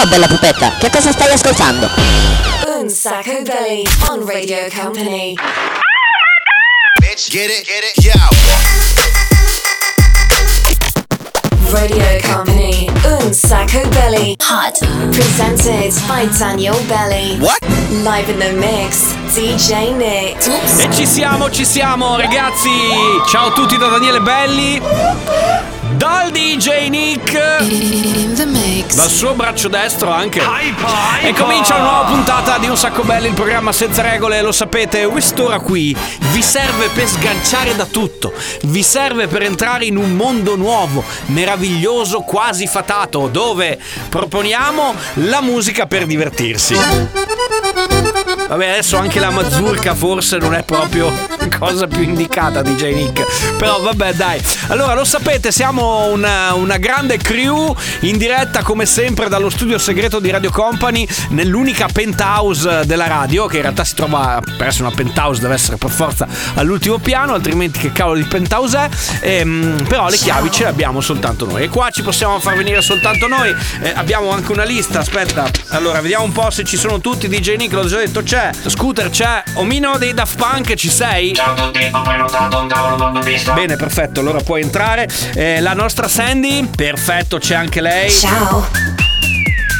Ciao bella pupetta, che cosa stai ascoltando? Un Sacco Belly on Radio Company. Bitch, get it, get it, yo. Radio Company. Un Sacco Belly. Hot. Presented by Daniel Belly. What? Live in the mix. DJ Nick. E ci siamo, ci siamo ragazzi! Ciao a tutti da Daniele Belli, dal DJ Nick, dal suo braccio destro anche. E comincia una nuova puntata di Un Sacco Belli, il programma senza regole, lo sapete, quest'ora qui vi serve per sganciare da tutto, vi serve per entrare in un mondo nuovo, meraviglioso, quasi fatato, dove proponiamo la musica per divertirsi. Vabbè, adesso anche la mazurka forse non è proprio la cosa più indicata di J. Nick. Però vabbè, dai. Allora, lo sapete, siamo una, una grande crew in diretta come sempre dallo studio segreto di Radio Company nell'unica penthouse della radio, che in realtà si trova per essere una penthouse deve essere per forza all'ultimo piano, altrimenti che cavolo di penthouse è? Ehm, però le chiavi ce le abbiamo soltanto noi. E qua ci possiamo far venire soltanto noi. Eh, abbiamo anche una lista, aspetta. Allora, vediamo un po' se ci sono tutti. DJ Nick, l'ho già detto, c'è. Scooter c'è. Omino dei Daft Punk, ci sei? Ciao a tutti, ho prenotato un tavolo. Bene, perfetto, allora puoi entrare. Eh, la nostra Sandy, perfetto, c'è anche lei. Ciao.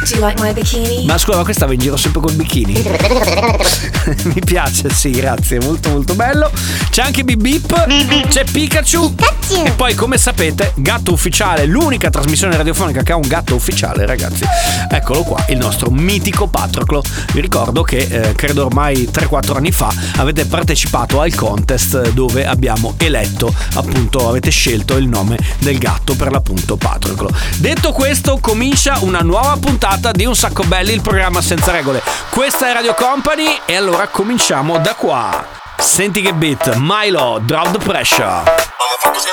Do you like my bikini? Ma scusa, ma questa va in giro sempre col bikini? Mi piace, sì, grazie, molto molto bello. C'è anche Bip Bip, c'è Pikachu. E poi, come sapete, Gatto Ufficiale, l'unica trasmissione radiofonica che ha un gatto ufficiale, ragazzi. Eccolo qua, il nostro mitico Patroclo. Vi ricordo che eh, credo ormai 3-4 anni fa avete partecipato al contest dove abbiamo eletto, appunto, avete scelto il nome del gatto per l'appunto Patroclo. Detto questo, comincia una nuova puntata di Un Sacco Belli, il programma senza regole. Questa è Radio Company e allora cominciamo da qua. Senti che beat, Milo, drop the pressure. Motherfuckers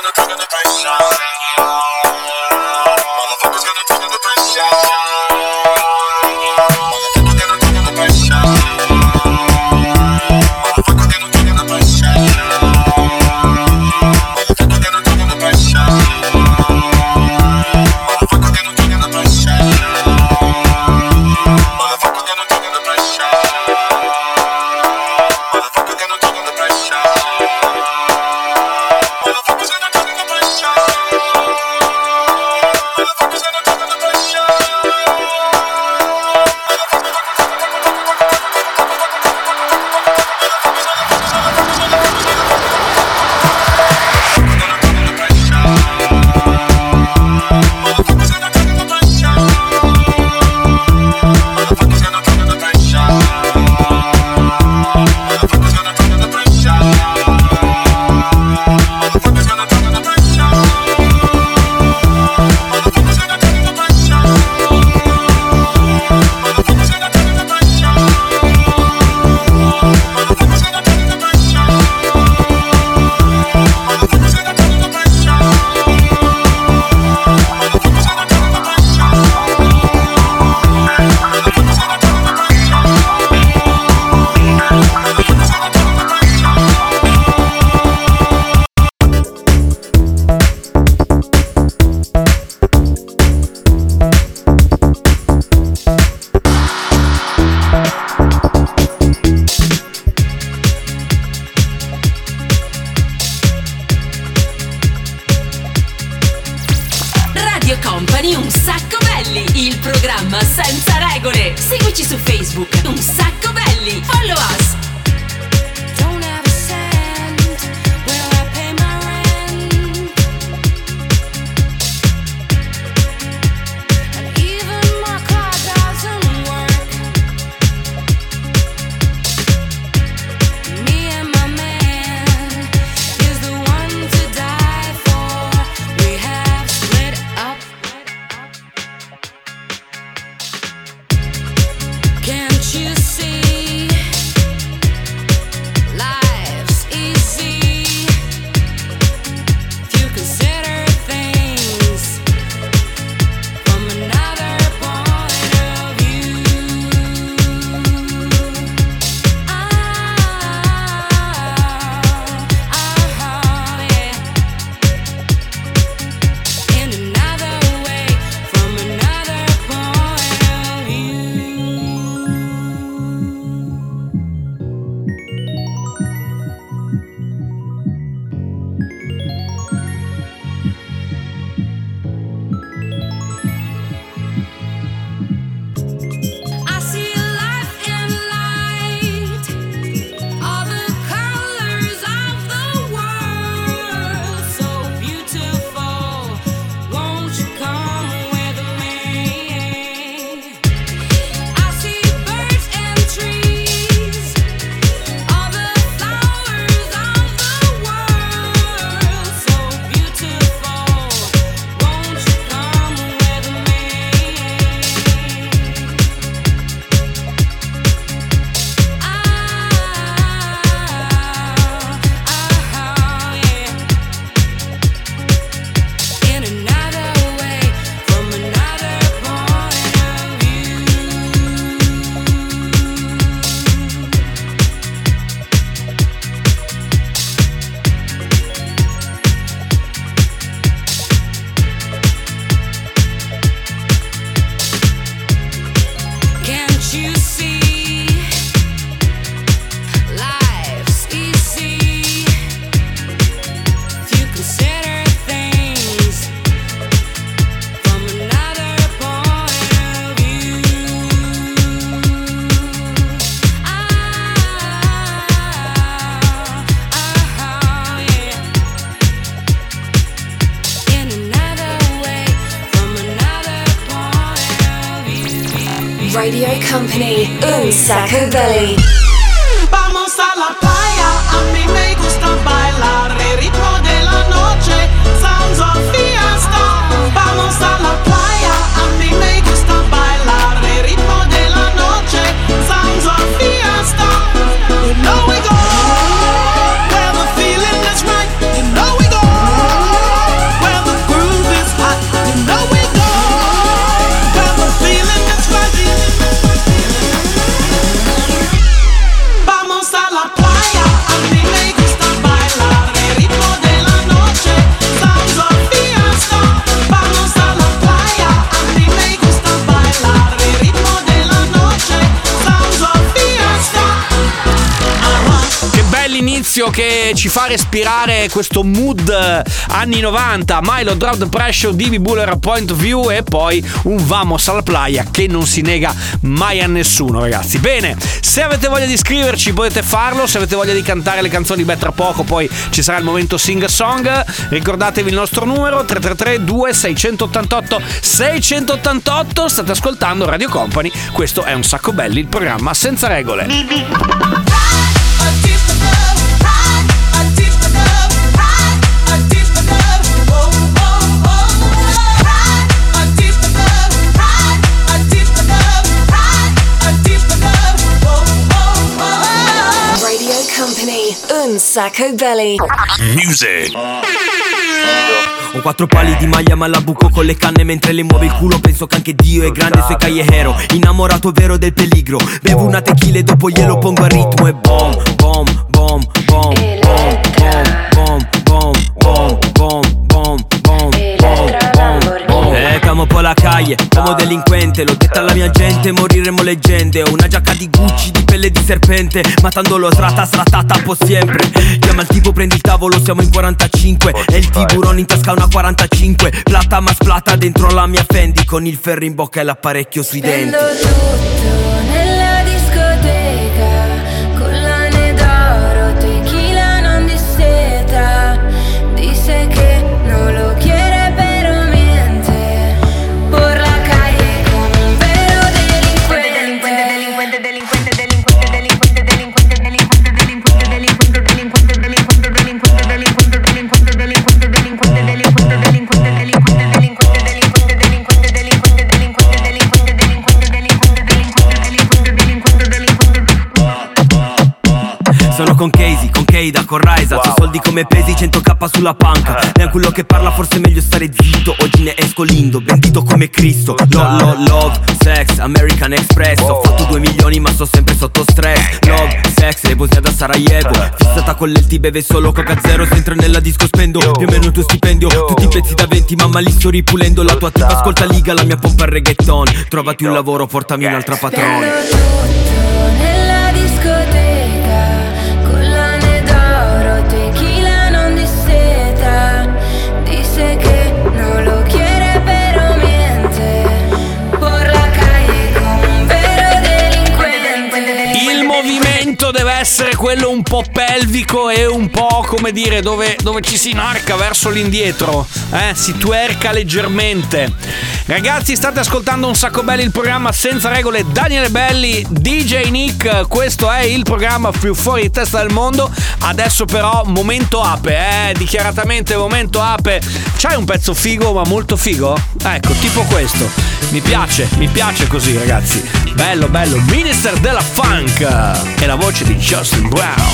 Belly. Bell'inizio che ci fa respirare questo mood eh, anni 90, Milo Drop the Pressure, Divi Buller Point of View e poi un Vamos alla playa che non si nega mai a nessuno ragazzi. Bene, se avete voglia di scriverci potete farlo, se avete voglia di cantare le canzoni beh tra poco poi ci sarà il momento sing song, ricordatevi il nostro numero 333 2688 688, state ascoltando Radio Company, questo è un sacco belli, il programma senza regole. Un Sacco Belly. Music. Ho quattro pali di maglia ma la buco con le canne mentre le muove il culo Penso che anche Dio è grande sui callejero Innamorato vero del peligro Bevo una tequila e dopo glielo pongo a ritmo E bom, bom, bom, bom, bom, bom, bom, bom, bom, bom, bom, bom, bom, bom Po' la calle, uomo delinquente L'ho detta alla mia gente, moriremo leggende Ho una giacca di Gucci, di pelle di serpente Matandolo srata, sratata, po' sempre. Chiama il tipo, prendi il tavolo, siamo in 45 E il tiburone in tasca una 45 Plata ma splata dentro la mia Fendi Con il ferro in bocca e l'apparecchio sui denti Sono con Casey, con Keida, con Raisa. C'ho soldi come pesi, 100k sulla panca. E a quello che parla forse è meglio stare zitto. Oggi ne esco lindo, bendito come Cristo. Lo, lo, love, sex, American Express. Ho fatto due milioni ma sto sempre sotto stress. Love, sex, le bosnia da Sarajevo. Fissata con l'Elti, beve solo Coca Zero. Se entro nella disco spendo più o meno il tuo stipendio. Tutti i pezzi da 20, mamma li sto ripulendo. La tua tipa ascolta liga, la mia pompa è reggaeton. Trovati un lavoro, portami un'altra patrona essere quello un po' pelvico e un po' come dire dove, dove ci si inarca verso l'indietro, eh? si tuerca leggermente. Ragazzi, state ascoltando un sacco belli il programma senza regole. Daniele Belli, DJ Nick, questo è il programma più fuori di testa del mondo. Adesso però momento ape, eh? dichiaratamente momento ape. C'hai un pezzo figo, ma molto figo? Ecco, tipo questo. Mi piace, mi piace così, ragazzi. Bello, bello. Minister della Funk e la voce di Justin Brown.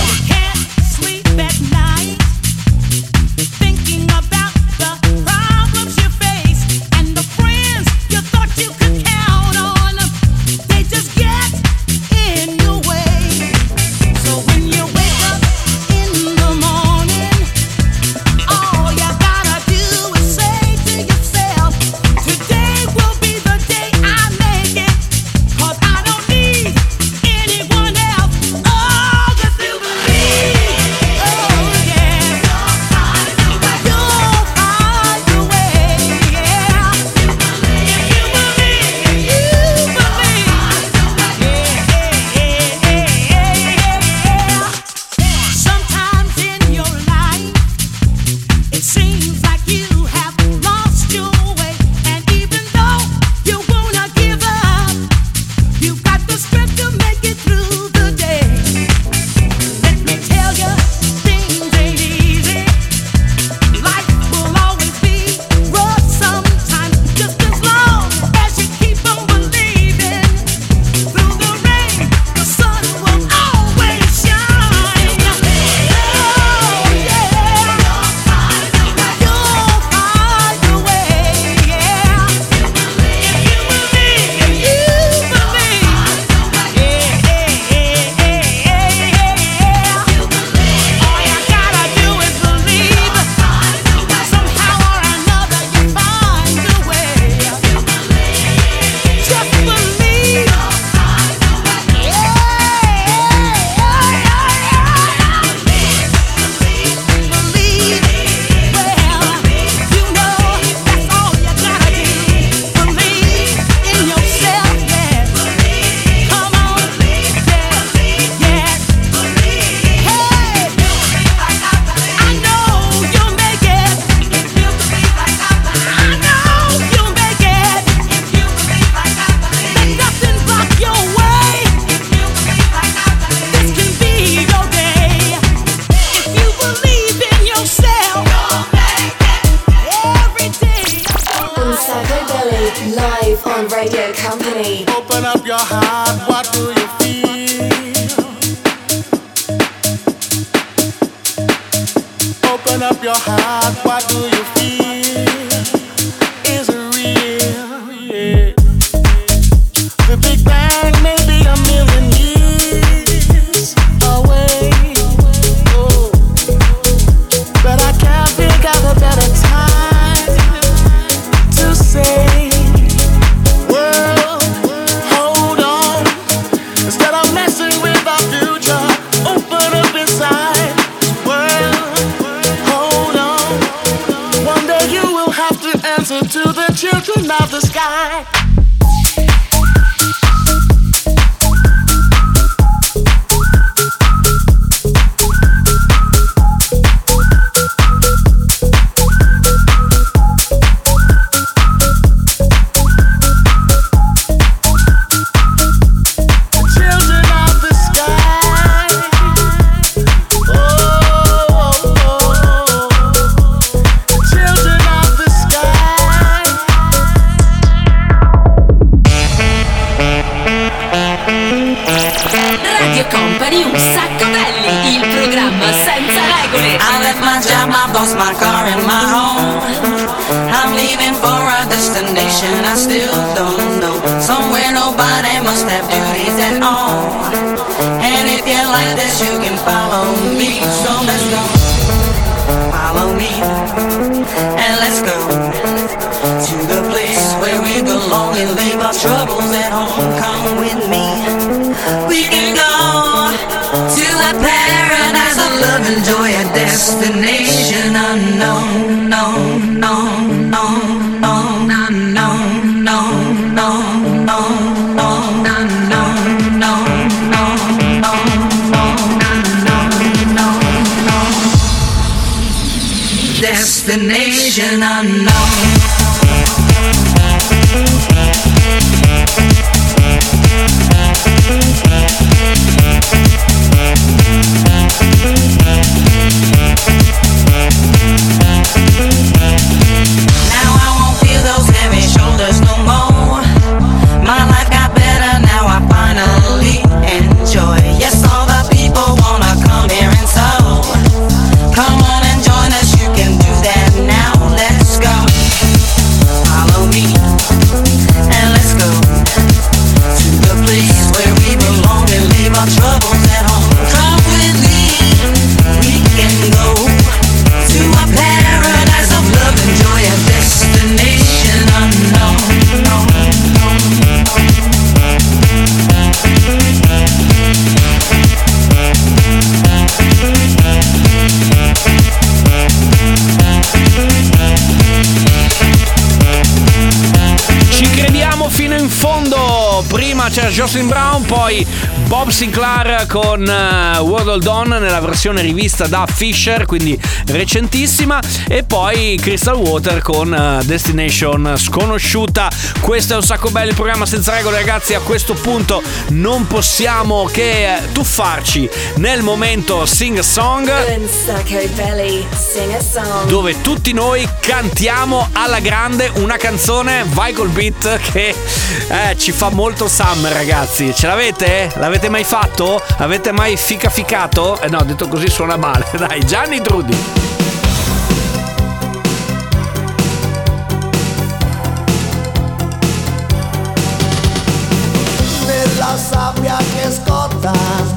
the name Jason Brown, poi Bob Sinclair con uh, World Old On nella versione rivista da Fisher, quindi recentissima, e poi Crystal Water con eh, Destination sconosciuta. Questo è un sacco bello il programma senza regole, ragazzi. A questo punto non possiamo che tuffarci nel momento sing a song, sing a song. dove tutti noi cantiamo alla grande una canzone, vai col beat perché eh, ci fa molto Sam, ragazzi. Ce l'avete? L'avete mai fatto? Avete mai fica ficato? Eh no, detto così suona male. Dai, Gianni Trudi. Nella sabbia che scotta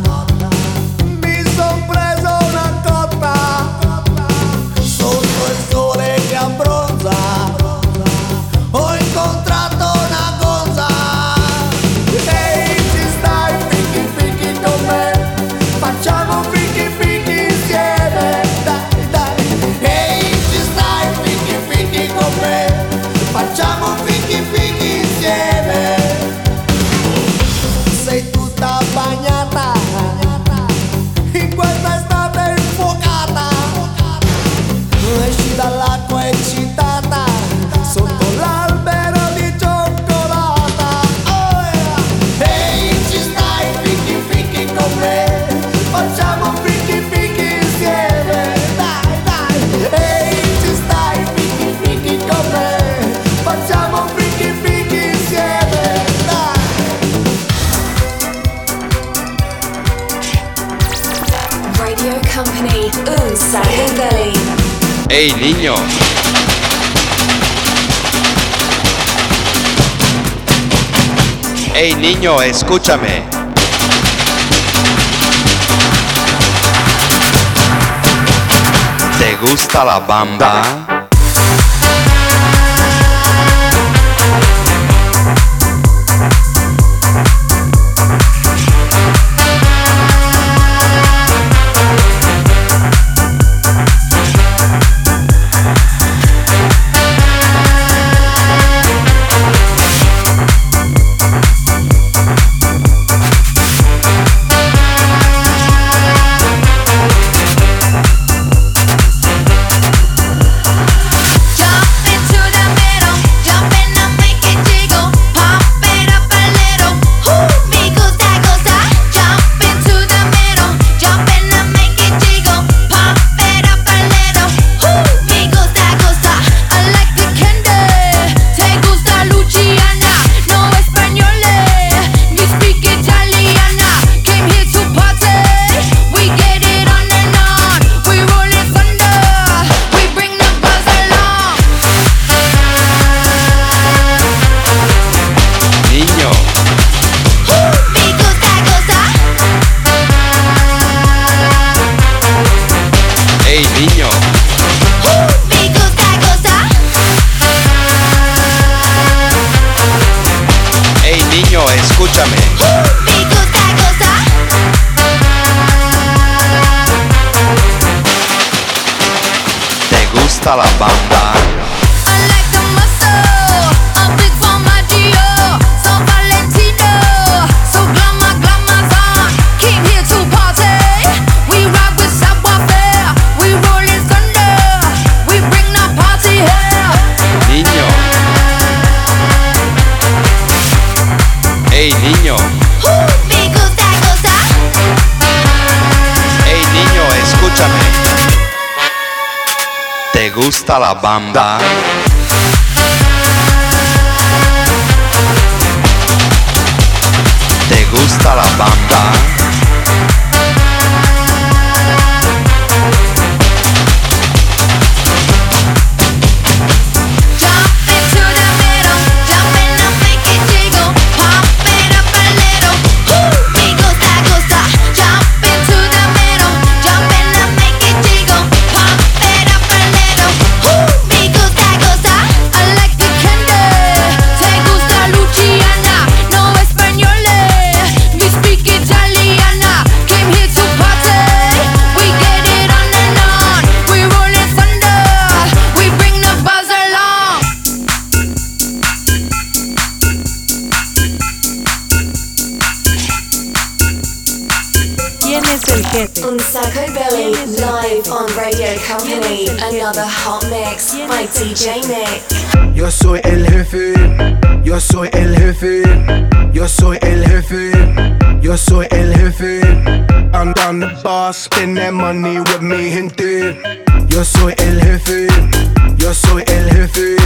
Hey niño. Hey niño, escúchame. ¿Te gusta la bamba? Escúchame. Me gusta gusta. ¿Te gusta la bamba? Alabama. Es? On Sacco Belly, live on Radio Company. Another hot mix by DJ Nick. Yo soy el jefe, yo soy el jefe, yo soy el jefe, yo soy el jefe. I'm down the boss, spend that money with me, gente. Yo soy el jefe, yo soy el jefe.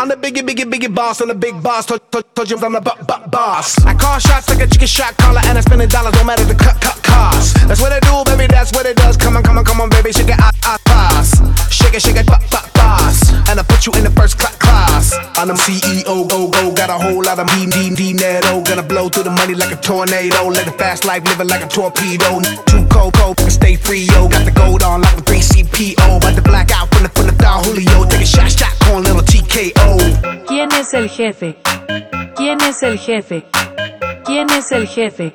I'm the biggie, biggie, biggie boss, I'm the big boss. Told, told, told you I'm the bu- bu- boss. I call shots like a chicken shot caller, and I spend dollars, no matter the cut, cut cost. That's what I do, baby, that's what it does. Come on, come on, come on, baby, shake it, ah, boss. Shake it, shake it, bu- bu- boss. And I put you in the first cla- class. I'm the CEO, go, go, got a whole lot of D, D, dinero. Gonna blow through the money like a tornado. Let the fast life living like a torpedo. Too cold, cold, stay free, yo. Got the gold on like a 3CPO. About to black out from the, from the Don Julio. Take a shot, shot, corn, little TKO. ¿Quién es el jefe? ¿Quién es el jefe? ¿Quién es el jefe?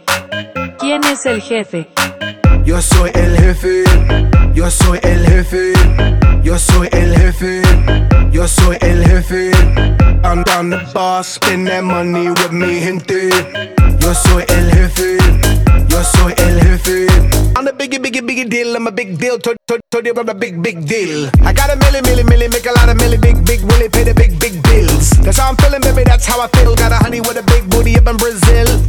¿Quién es el jefe? Yo soy el jefe, yo soy el jefe, yo soy el jefe, yo soy el jefe. I'm down the boss, spend that money with me, gente. Yo soy el jefe, yo soy el jefe. I'm the biggie, biggie, biggie deal. I'm a big deal. Told, told, told you I'm a big, big deal. I got a milli, milli, milli, make a lot of milli, big, big willie, pay the big, big bills. That's how I'm feeling, baby. That's how I feel. Got a honey with a big booty up in Brazil.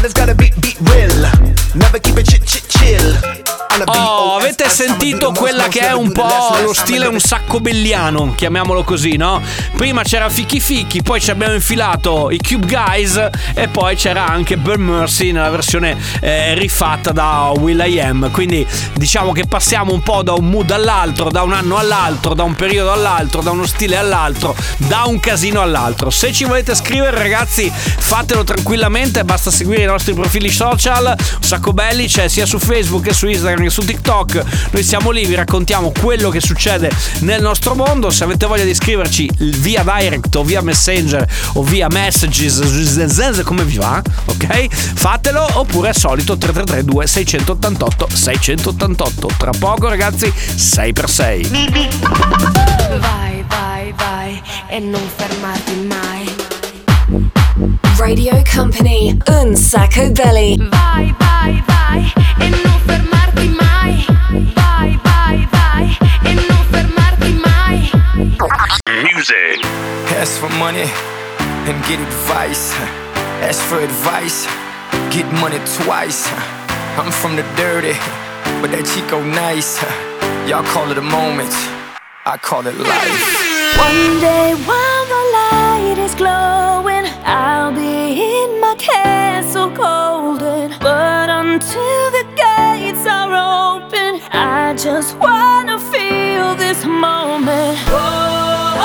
I just gotta beat, beat real. Never keep it chit, chit, chill. Oh, avete sentito quella che è un po' lo stile un sacco belliano, chiamiamolo così, no? Prima c'era Fichi Fichi, poi ci abbiamo infilato i Cube Guys e poi c'era anche Burn Mercy nella versione eh, rifatta da Will I Am. Quindi diciamo che passiamo un po' da un mood all'altro, da un anno all'altro, da un periodo all'altro, da uno stile all'altro, da un casino all'altro. Se ci volete scrivere ragazzi fatelo tranquillamente, basta seguire nostri profili social, un sacco belli, c'è sia su Facebook che su Instagram che su TikTok. Noi siamo lì, vi raccontiamo quello che succede nel nostro mondo. Se avete voglia di scriverci via direct o via messenger o via messages, come vi va, ok? Fatelo oppure al solito 3332 688 688. Tra poco ragazzi, 6x6. Vai, vai, vai e non fermarti mai. Radio Company, un sacco belly. Vai, vai, vai e non fermarti mai. Vai, vai, vai e non fermarti mai. Music. Ask for money and get advice. Ask for advice, get money twice. I'm from the dirty, but that Chico nice. Y'all call it a moment, I call it life. One day while the light is glowing, until the gates are open, I just wanna feel this moment. Oh,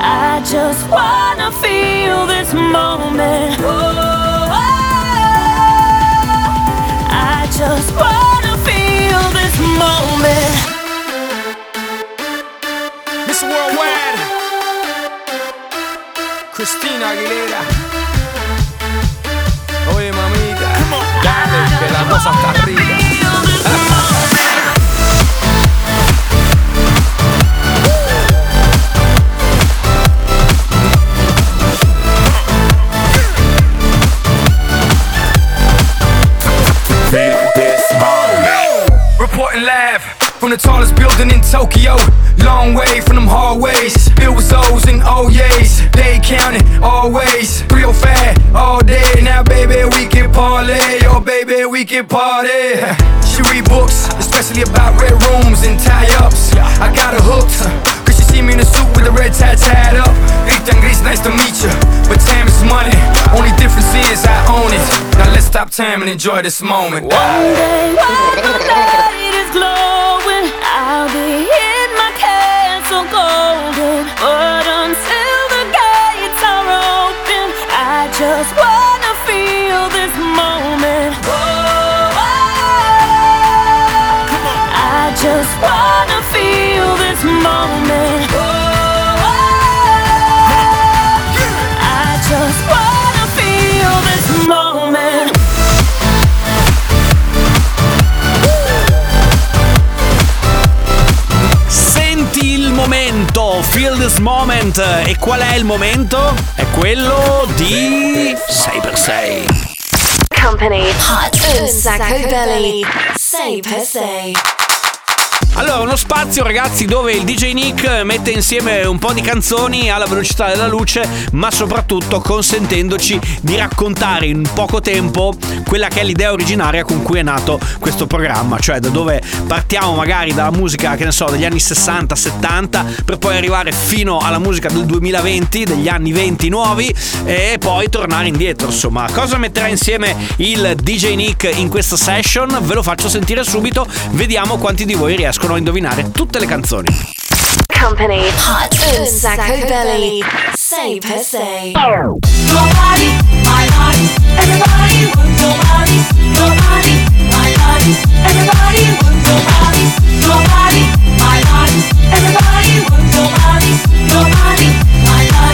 I just wanna feel this moment. Oh, I just wanna feel this moment. Miss Worldwide, Christina Aguilera. cosas from the tallest building in Tokyo. Long way from them hallways. Filled with O's and O's. They counting always. Real fat all day. Now, baby, we can parlay. Oh, baby, we can party. She read books, especially about red rooms and tie ups. I got her hooked. Cause she see me in a suit with a red tie tied up. Ethan nice to meet you. But time is money. Only difference is I own it. Now let's stop time and enjoy this moment. One day while the this moment. E qual è il momento? È quello di 6x6. Company, hot, un sacco belly. Say per se. Allora, uno spazio, ragazzi, dove il DJ Nick mette insieme un po' di canzoni alla velocità della luce, ma soprattutto consentendoci di raccontare in poco tempo quella che è l'idea originaria con cui è nato questo programma, cioè da dove partiamo magari dalla musica, che ne so, degli anni 60, 70, per poi arrivare fino alla musica del 2020, degli anni 20 nuovi, e poi tornare indietro. Insomma, cosa metterà insieme il DJ Nick in questa session? Ve lo faccio sentire subito, vediamo quanti di voi riescono a indovinare tutte le canzoni. Company, hot, un sacco belly. Say per se. Your body, my body, everybody move your body. Your body, my body, everybody move your body. Your body, my body, everybody move your body. Your body, my body,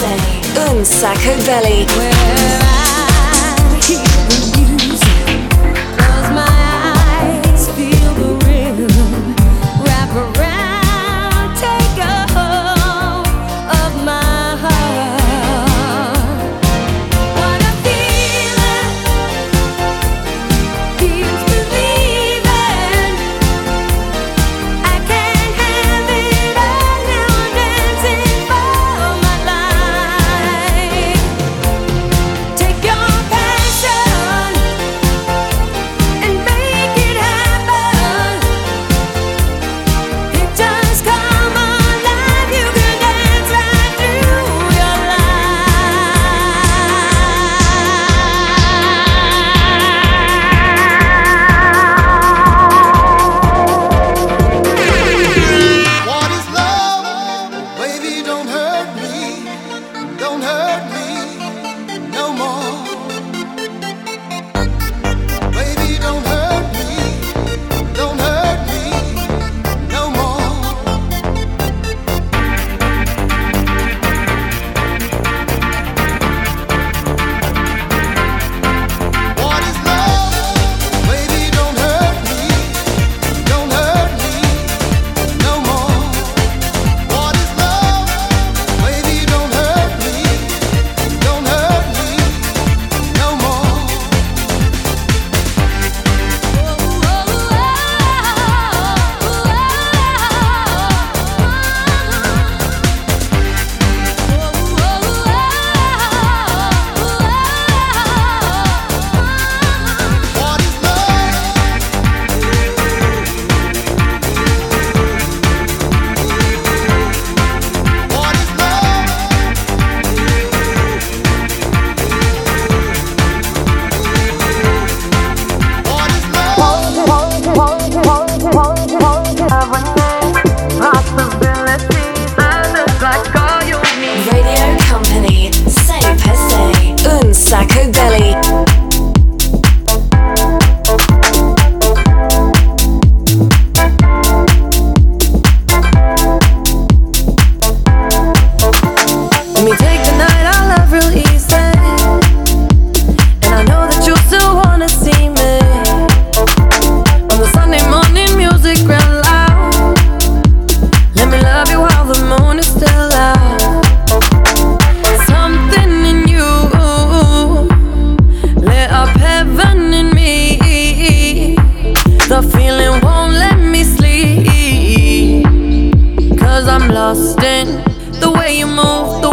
Un Sacco Belly.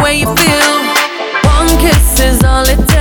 way you feel. One kiss is all it takes.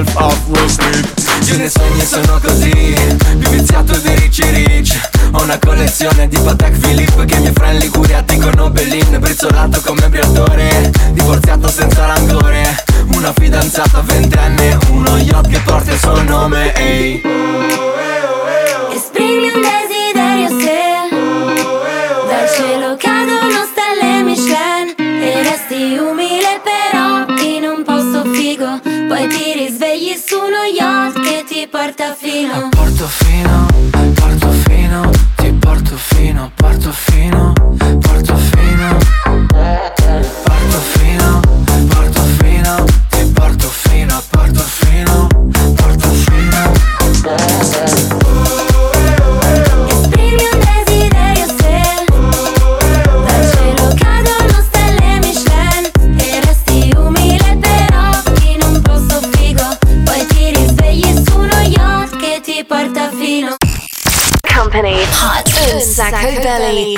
Wolf of Wall Street. Sì, nei sogni sono così Più viziato di Ricci ricci. Ho una collezione di Patek Philippe Che mia friend Liguriati con Obelin Brizzolato come briatore Divorziato senza rancore. Una fidanzata ventenne Uno yacht che porta il suo nome, ehi. Selena. Sacco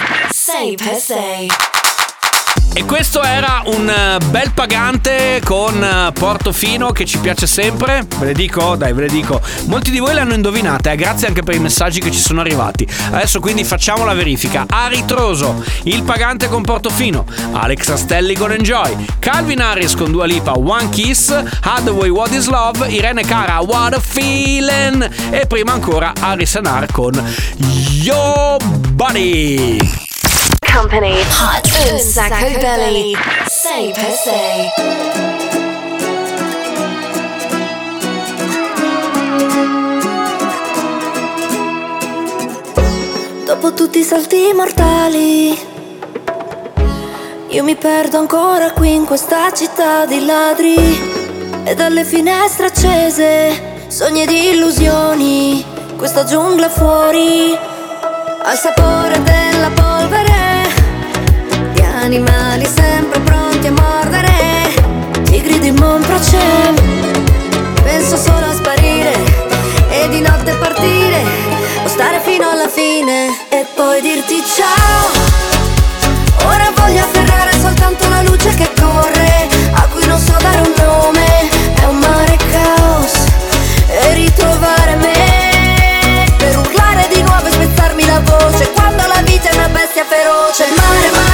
un eh, bel pagante con eh, Portofino che ci piace sempre. Ve le dico? Dai, ve le dico. Molti di voi le hanno indovinate, eh, grazie anche per i messaggi che ci sono arrivati. Adesso quindi facciamo la verifica. A ritroso, il pagante con Portofino, Alex Astelli con Enjoy, Calvin Harris con Dua Lipa, One Kiss, Hathaway What Is Love, Irene Cara What a Feeling e prima ancora Harris Anar con Yo Buddy. Company. Hot un sacco belli. Say per se. Dopo tutti i salti mortali, io mi perdo ancora qui in questa città di ladri. E dalle finestre accese, sogni di illusioni, questa giungla fuori, al sapore della polvere, animali sempre pronti a mordere, tigri di Monproce. Penso solo a sparire e di notte partire o stare fino alla fine e poi dirti ciao. Ora voglio afferrare soltanto la luce che corre, a cui non so dare un nome, è un mare caos e ritrovare me per urlare di nuovo e spezzarmi la voce quando la vita è una bestia feroce. Mare, mare,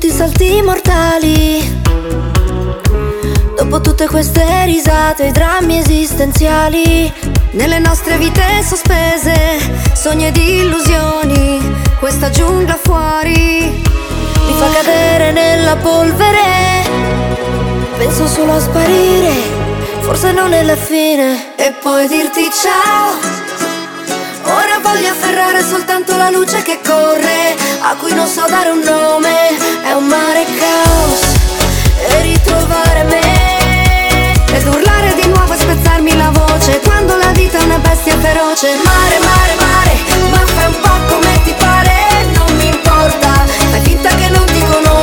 tutti i salti mortali, dopo tutte queste risate, i drammi esistenziali, nelle nostre vite sospese, sogni ed illusioni, questa giungla fuori mi fa cadere nella polvere. Penso solo a sparire, forse non è la fine, e poi dirti ciao. Ora voglio afferrare soltanto la luce che corre, a cui non so dare un nome, è un mare caos, e ritrovare me, ed urlare di nuovo e spezzarmi la voce, quando la vita è una bestia feroce. Mare, mare, mare, ma fai un po' come ti pare, non mi importa, fai finta che non ti conosca,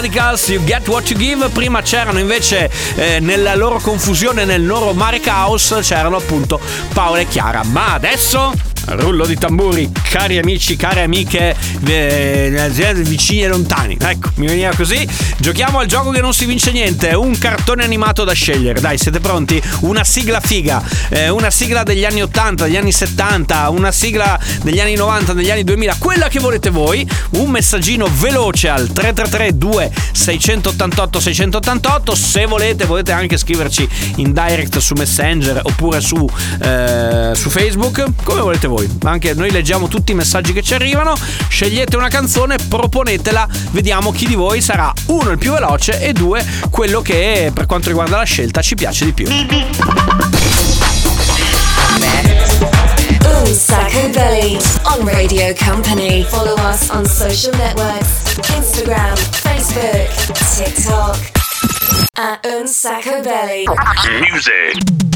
Radicals, You Get What You Give. Prima c'erano invece eh, nella loro confusione, nel loro mare caos, c'erano appunto Paola e Chiara. Ma adesso... Rullo di tamburi, cari amici, care amiche, eh, vicini e lontani. Ecco, mi veniva così. Giochiamo al gioco che non si vince niente. Un cartone animato da scegliere. Dai, siete pronti? Una sigla figa. eh, una sigla degli anni 80, degli anni 70, una sigla degli anni 90, degli anni 2000. Quella che volete voi. Un messaggino veloce al 333 2688 688. Se volete, potete anche scriverci in direct su Messenger oppure su, eh, su Facebook. Come volete voi voi, anche noi leggiamo tutti i messaggi che ci arrivano, scegliete una canzone, proponetela, vediamo chi di voi sarà uno il più veloce e due quello che per quanto riguarda la scelta ci piace di più. Sacco Belly on Radio Company. Follow us on social networks Instagram, Facebook, TikTok. At Unsacco Belly. Music.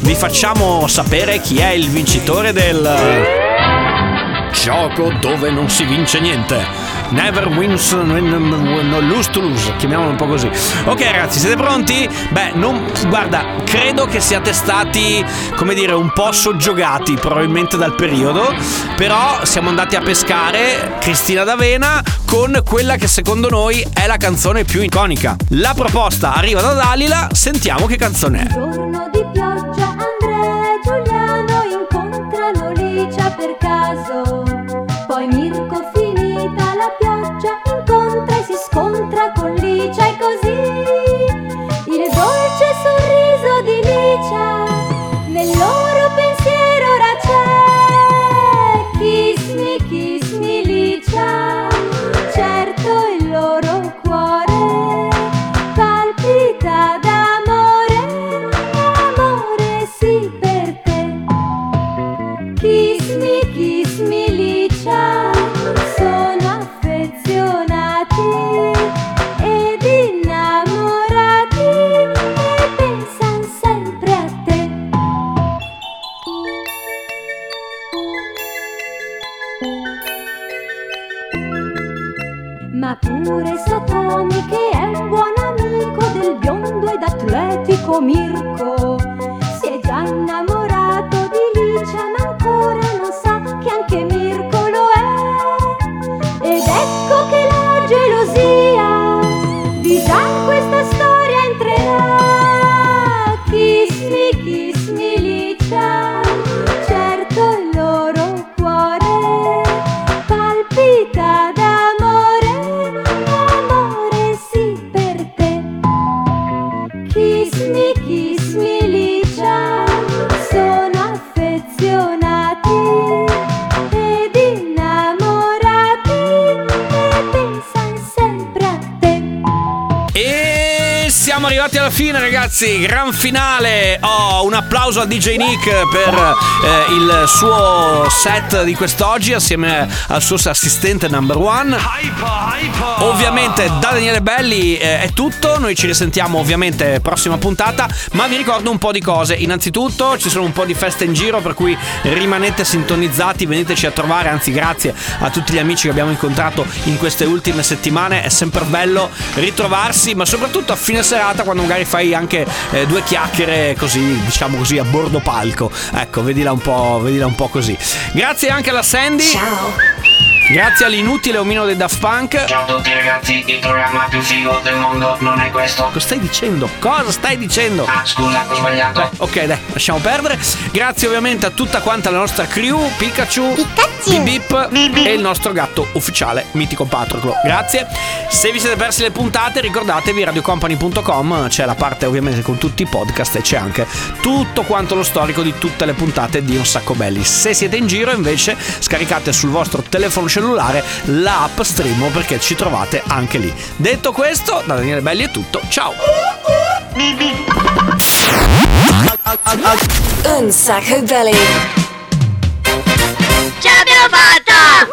vi facciamo sapere chi è il vincitore del gioco dove non si vince niente. Never wins, non lose to lose, chiamiamolo un po' così. Ok ragazzi, siete pronti? Beh, non, guarda, credo che siate stati, come dire, un po' soggiogati probabilmente dal periodo, però siamo andati a pescare Cristina D'Avena con quella che secondo noi è la canzone più iconica. La proposta arriva da Dalila, sentiamo che canzone è. So. Ragazzi. Gran finale. Oh, un applauso a DJ Nick per eh, il suo set di quest'oggi, assieme al suo assistente number one. Ovviamente, da Daniele Belli eh, è tutto. Noi ci risentiamo, ovviamente, prossima puntata. Ma vi ricordo un po' di cose. Innanzitutto, ci sono un po' di feste in giro, per cui rimanete sintonizzati, veniteci a trovare. Anzi, grazie a tutti gli amici che abbiamo incontrato in queste ultime settimane. È sempre bello ritrovarsi, ma soprattutto a fine serata quando magari fai anche eh, due chiacchiere così, diciamo così, a bordo palco. Ecco, vedila un po', vedila un po' così. Grazie anche alla Sandy. Ciao. Grazie all'inutile omino dei Daft Punk. Ciao a tutti ragazzi, il programma più figo del mondo non è questo. Cosa stai dicendo? Cosa stai dicendo? Ah, scusa, ho sbagliato. Ok, dai, lasciamo perdere. Grazie ovviamente a tutta quanta la nostra crew, Pikachu, Bip Bip e il nostro gatto ufficiale, mitico Patroclo. Grazie. Se vi siete persi le puntate, ricordatevi radiocompany.com, c'è la parte ovviamente con tutti i podcast e c'è anche tutto quanto lo storico di tutte le puntate di Un Sacco Belli. Se siete in giro invece scaricate sul vostro telefono cellulare l'app Streamo perché ci trovate anche lì. Detto questo, da Daniele Belli è tutto. Ciao! Un sacco belly. Ce l'abbiamo fatta!